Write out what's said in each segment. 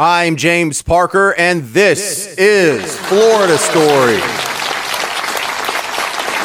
I'm James Parker, and this, is Florida Story.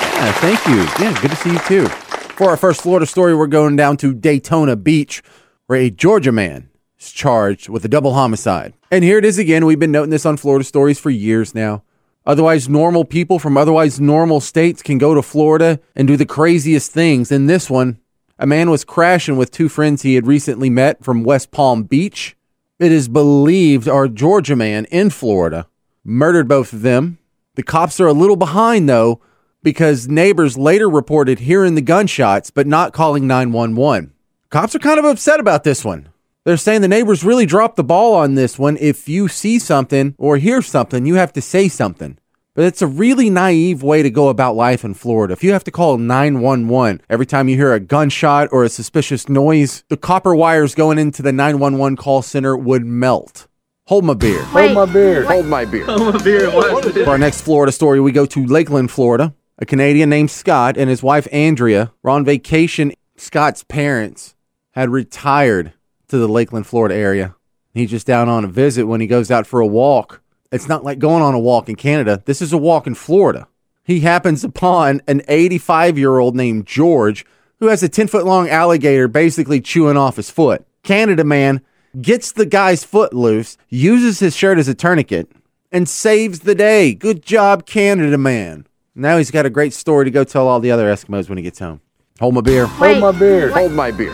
Yeah, thank you. Yeah, good to see you too. For our first Florida story, we're going down to Daytona Beach, where a Georgia man is charged with a double homicide. And here it is again. We've been noting this on Florida Stories for years now. Otherwise, normal people from otherwise normal states can go to Florida and do the craziest things. In this one, a man was crashing with two friends he had recently met from West Palm Beach. It is believed our Georgia man in Florida murdered both of them. The cops are a little behind, though, because neighbors later reported hearing the gunshots but not calling 911. Cops are kind of upset about this one. They're saying the neighbors really dropped the ball on this one. If you see something or hear something, you have to say something. But it's a really naive way to go about life in Florida. If you have to call 911 every time you hear a gunshot or a suspicious noise, the copper wires going into the 911 call center would melt. Hold my beer. Hold my beer. Hold my beer. For our next Florida story, we go to Lakeland, Florida. A Canadian named Scott and his wife Andrea were on vacation. Scott's parents had retired to the Lakeland, Florida area. He's just down on a visit when he goes out for a walk. It's not like going on a walk in Canada. This is a walk in Florida. He happens upon an 85 year old named George who has a 10 foot long alligator basically chewing off his foot. Canada man gets the guy's foot loose, uses his shirt as a tourniquet, and saves the day. Good job, Canada man. Now he's got a great story to go tell all the other Eskimos when he gets home. Hold my beer. Hold my beer. Hold my beer.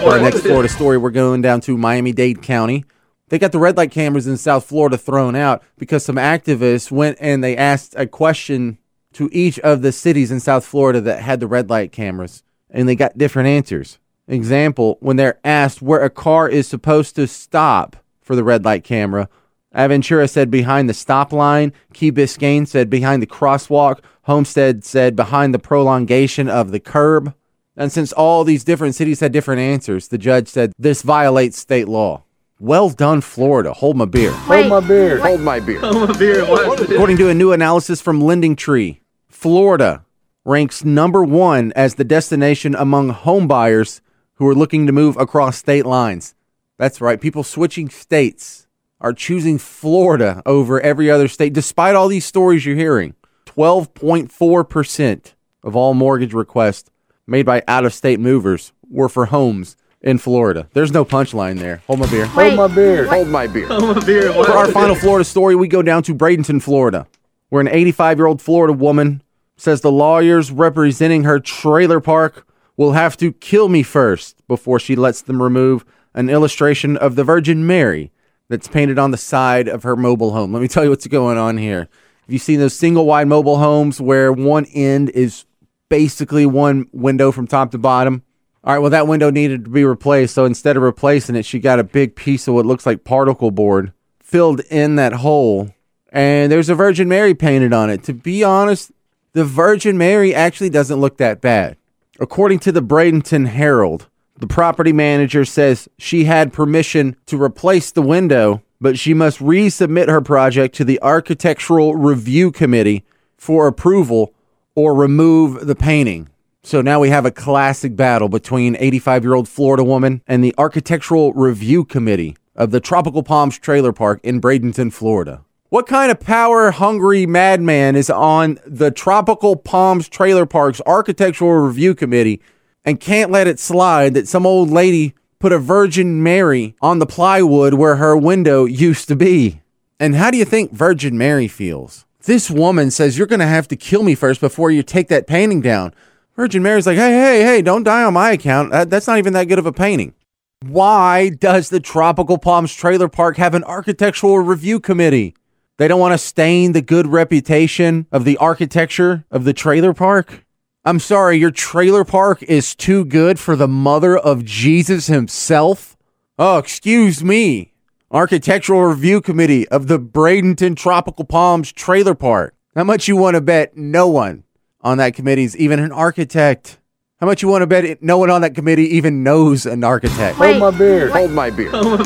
For our next Florida story, we're going down to Miami Dade County. They got the red light cameras in South Florida thrown out because some activists went and they asked a question to each of the cities in South Florida that had the red light cameras, and they got different answers. Example, when they're asked where a car is supposed to stop for the red light camera, Aventura said behind the stop line, Key Biscayne said behind the crosswalk, Homestead said behind the prolongation of the curb. And since all these different cities had different answers, the judge said this violates state law. Well done, Florida. Hold my beer. Hold my beer. Hold my beer. According to a new analysis from LendingTree, Florida ranks number one as the destination among home buyers who are looking to move across state lines. That's right. People switching states are choosing Florida over every other state, despite all these stories you're hearing. 12.4% of all mortgage requests made by out of state movers were for homes in Florida. There's no punchline there. Hold my beer. Hold my beer. Hold my beer. For our final Florida story, we go down to Bradenton, Florida, where an 85 year old Florida woman says the lawyers representing her trailer park will have to kill me first before she lets them remove an illustration of the Virgin Mary that's painted on the side of her mobile home. Let me tell you what's going on here. Have you seen those single wide mobile homes where one end is basically one window from top to bottom? All right, well, that window needed to be replaced. So instead of replacing it, she got a big piece of what looks like particle board filled in that hole. And there's a Virgin Mary painted on it. To be honest, the Virgin Mary actually doesn't look that bad. According to the Bradenton Herald, the property manager says she had permission to replace the window, but she must resubmit her project to the Architectural Review Committee for approval or remove the painting. So now we have a classic battle between 85 year old Florida woman and the Architectural Review Committee of the Tropical Palms Trailer Park in Bradenton, Florida. What kind of power hungry madman is on the Tropical Palms Trailer Park's Architectural Review Committee and can't let it slide that some old lady put a Virgin Mary on the plywood where her window used to be? And how do you think Virgin Mary feels? This woman says you're going to have to kill me first before you take that painting down. Virgin Mary's like, hey, hey, hey, don't die on my account. That, that's not even that good of a painting. Why does the Tropical Palms Trailer Park have an architectural review committee? They don't want to stain the good reputation of the architecture of the trailer park? I'm sorry, your trailer park is too good for the mother of Jesus himself? Oh, excuse me. Architectural Review Committee of the Bradenton Tropical Palms Trailer Park. How much you want to bet no one on that committee is even an architect? How much you want to bet it, no one on that committee even knows an architect? Hold my beer. Hold my beer. Oh,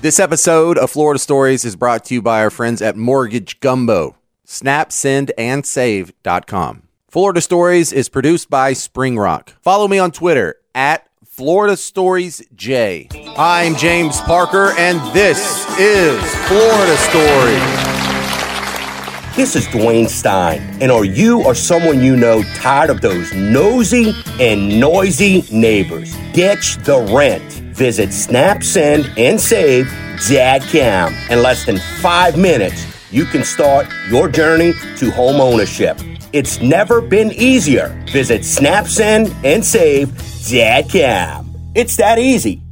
This episode of Florida Stories is brought to you by our friends at Mortgage Gumbo. Snap, send, and save.com. Florida Stories is produced by Spring Rock. Follow me on Twitter at Florida Stories J. I'm James Parker, and this is Florida Stories. This is Dwayne Stein, and are you or someone you know tired of those nosy and noisy neighbors? Ditch the rent. Visit snapsend and save SnapSendAndSave.com. In less than five minutes, you can start your journey to home ownership. It's never been easier. Visit snapsend and save SnapSendAndSave.com. It's that easy.